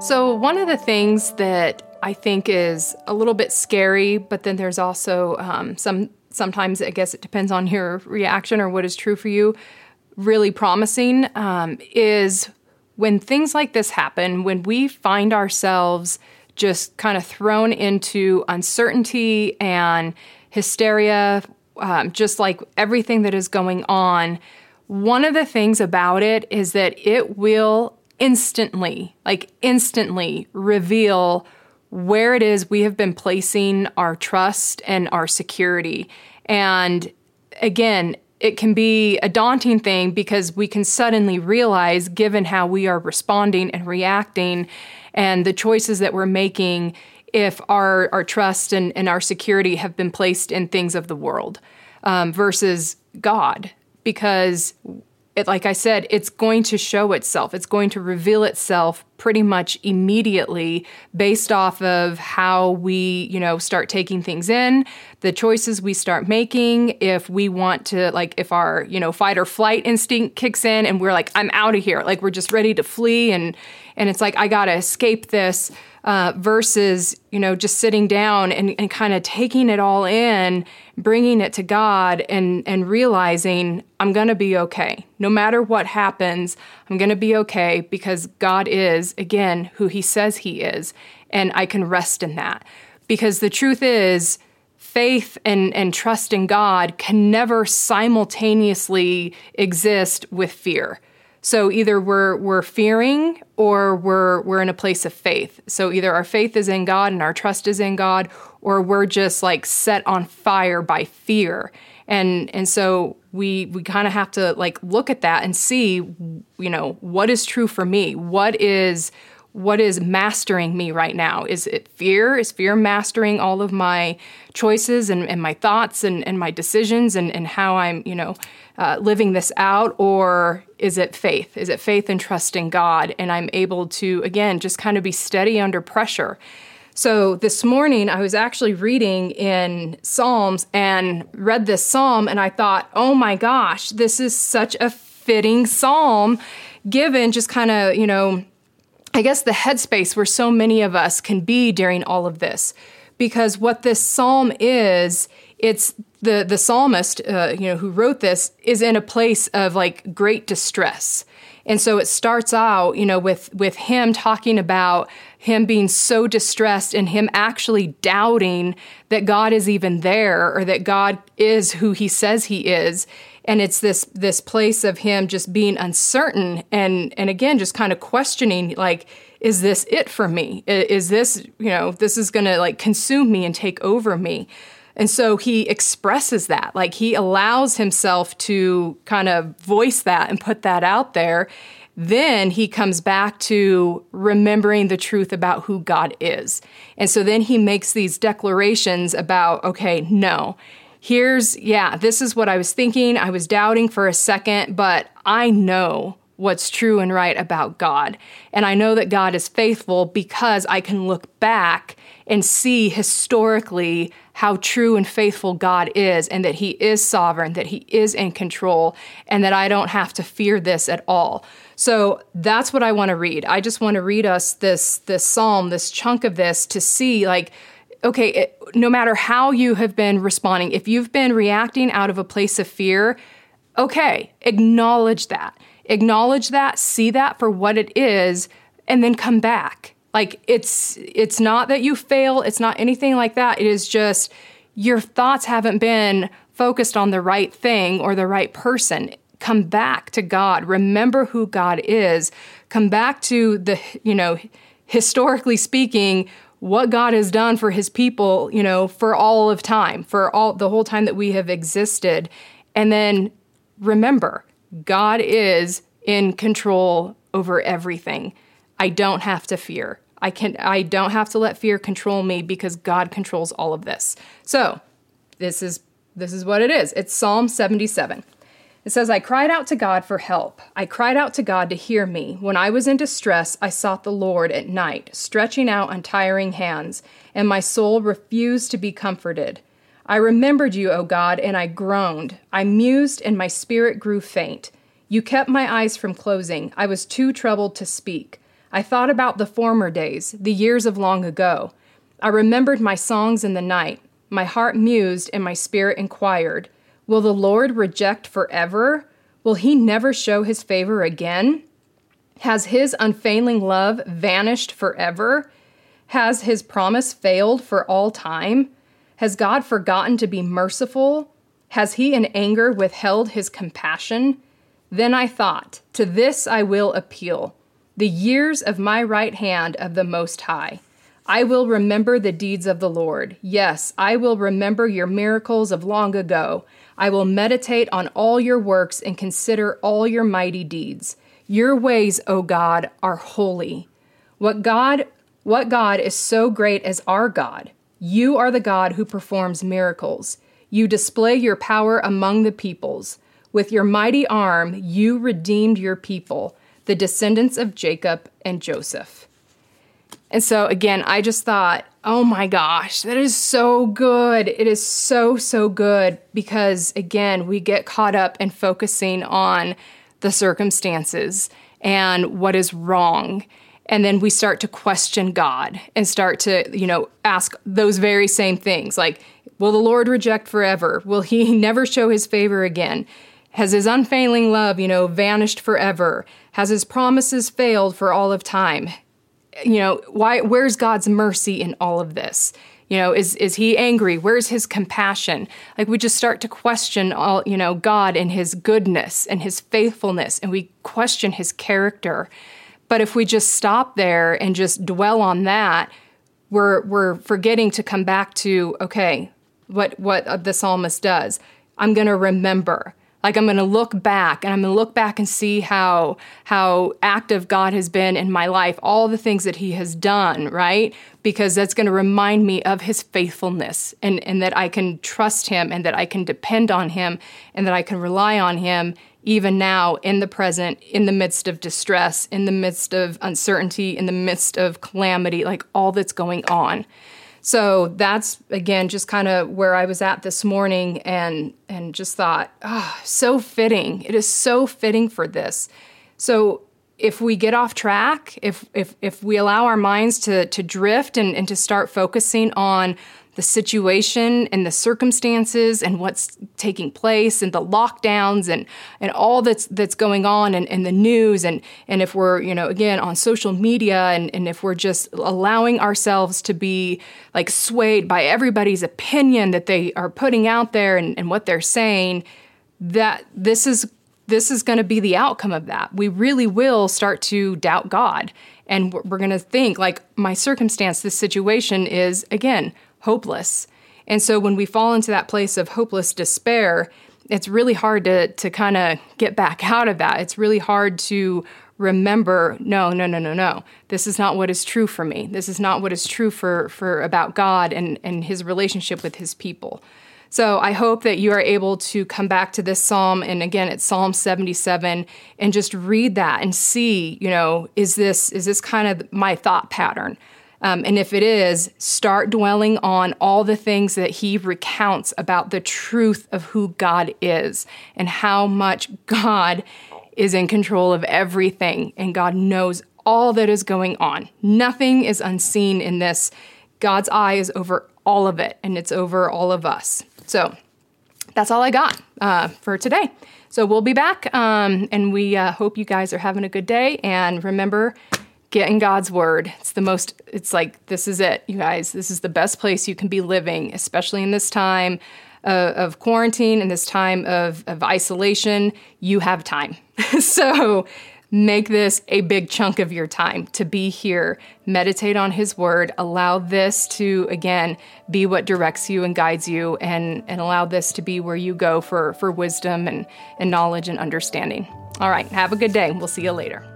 So, one of the things that I think is a little bit scary, but then there's also um, some, sometimes I guess it depends on your reaction or what is true for you, really promising um, is when things like this happen, when we find ourselves just kind of thrown into uncertainty and hysteria, um, just like everything that is going on. One of the things about it is that it will instantly, like instantly, reveal where it is we have been placing our trust and our security. And again, it can be a daunting thing because we can suddenly realize, given how we are responding and reacting and the choices that we're making, if our, our trust and, and our security have been placed in things of the world um, versus God. Because it, like I said, it's going to show itself. It's going to reveal itself pretty much immediately based off of how we, you know, start taking things in, the choices we start making. If we want to, like, if our, you know, fight or flight instinct kicks in and we're like, I'm out of here, like, we're just ready to flee and, and it's like, I gotta escape this uh, versus you know just sitting down and, and kind of taking it all in bringing it to god and and realizing i'm going to be okay no matter what happens i'm going to be okay because god is again who he says he is and i can rest in that because the truth is faith and, and trust in god can never simultaneously exist with fear so either we're we're fearing or we're we're in a place of faith. So either our faith is in God and our trust is in God or we're just like set on fire by fear. And and so we we kind of have to like look at that and see you know what is true for me? What is what is mastering me right now? Is it fear? Is fear mastering all of my choices and, and my thoughts and, and my decisions and, and how I'm, you know, uh, living this out? Or is it faith? Is it faith and trust in God? And I'm able to, again, just kind of be steady under pressure. So this morning I was actually reading in Psalms and read this psalm and I thought, oh my gosh, this is such a fitting psalm given just kind of, you know, I guess, the headspace where so many of us can be during all of this. Because what this psalm is, it's the the psalmist, uh, you know, who wrote this, is in a place of like great distress, and so it starts out, you know, with with him talking about him being so distressed and him actually doubting that God is even there or that God is who He says He is, and it's this this place of him just being uncertain and and again just kind of questioning like is this it for me? Is this you know this is going to like consume me and take over me and so he expresses that like he allows himself to kind of voice that and put that out there then he comes back to remembering the truth about who God is. And so then he makes these declarations about, okay, no, here's, yeah, this is what I was thinking. I was doubting for a second, but I know what's true and right about God. And I know that God is faithful because I can look back and see historically how true and faithful God is and that He is sovereign, that He is in control, and that I don't have to fear this at all. So that's what I want to read. I just want to read us this this psalm, this chunk of this to see like okay, it, no matter how you have been responding, if you've been reacting out of a place of fear, okay, acknowledge that. Acknowledge that, see that for what it is, and then come back. Like it's it's not that you fail, it's not anything like that. It is just your thoughts haven't been focused on the right thing or the right person. Come back to God. Remember who God is. Come back to the, you know, historically speaking, what God has done for his people, you know, for all of time, for all the whole time that we have existed. And then remember, God is in control over everything. I don't have to fear. I can I don't have to let fear control me because God controls all of this. So, this is this is what it is. It's Psalm 77. It says, I cried out to God for help. I cried out to God to hear me. When I was in distress, I sought the Lord at night, stretching out untiring hands, and my soul refused to be comforted. I remembered you, O God, and I groaned. I mused, and my spirit grew faint. You kept my eyes from closing. I was too troubled to speak. I thought about the former days, the years of long ago. I remembered my songs in the night. My heart mused and my spirit inquired Will the Lord reject forever? Will he never show his favor again? Has his unfailing love vanished forever? Has his promise failed for all time? Has God forgotten to be merciful? Has he in anger withheld his compassion? Then I thought, To this I will appeal the years of my right hand of the Most High. I will remember the deeds of the Lord. Yes, I will remember your miracles of long ago. I will meditate on all your works and consider all your mighty deeds. Your ways, O God, are holy. What God what God is so great as our God? You are the God who performs miracles. You display your power among the peoples. With your mighty arm, you redeemed your people the descendants of Jacob and Joseph. And so, again, I just thought, oh my gosh, that is so good. It is so, so good because, again, we get caught up in focusing on the circumstances and what is wrong. And then we start to question God and start to, you know, ask those very same things like, will the Lord reject forever? Will he never show his favor again? Has his unfailing love, you know, vanished forever? Has his promises failed for all of time? You know, why where's God's mercy in all of this? You know, is is he angry? Where's his compassion? Like we just start to question all, you know, God and his goodness and his faithfulness and we question his character. But if we just stop there and just dwell on that, we're we're forgetting to come back to okay, what what the psalmist does. I'm going to remember. Like I'm going to look back and I'm going to look back and see how how active God has been in my life, all the things that he has done, right? Because that's going to remind me of his faithfulness and and that I can trust him and that I can depend on him and that I can rely on him even now in the present, in the midst of distress, in the midst of uncertainty, in the midst of calamity, like all that's going on. So that's again just kind of where I was at this morning and and just thought, oh, so fitting. It is so fitting for this. So if we get off track, if if if we allow our minds to to drift and, and to start focusing on the situation and the circumstances and what's taking place and the lockdowns and, and all that's that's going on and, the news. And and if we're you know again on social media and, and if we're just allowing ourselves to be like swayed by everybody's opinion that they are putting out there and, and what they're saying that this is this is going to be the outcome of that. We really will start to doubt god. And we're going to think like my circumstance this situation is again hopeless. And so when we fall into that place of hopeless despair, it's really hard to to kind of get back out of that. It's really hard to remember, no, no, no, no, no. This is not what is true for me. This is not what is true for for about God and and his relationship with his people. So I hope that you are able to come back to this psalm and again it's Psalm 77 and just read that and see, you know, is this is this kind of my thought pattern? Um, and if it is, start dwelling on all the things that he recounts about the truth of who God is and how much God is in control of everything and God knows all that is going on. Nothing is unseen in this. God's eye is over all of it and it's over all of us. So that's all I got uh, for today. So we'll be back um, and we uh, hope you guys are having a good day. And remember, get in God's word. It's the most, it's like, this is it, you guys. This is the best place you can be living, especially in this time uh, of quarantine and this time of, of isolation. You have time. so make this a big chunk of your time to be here, meditate on His word, allow this to, again, be what directs you and guides you, and, and allow this to be where you go for, for wisdom and, and knowledge and understanding. All right, have a good day. We'll see you later.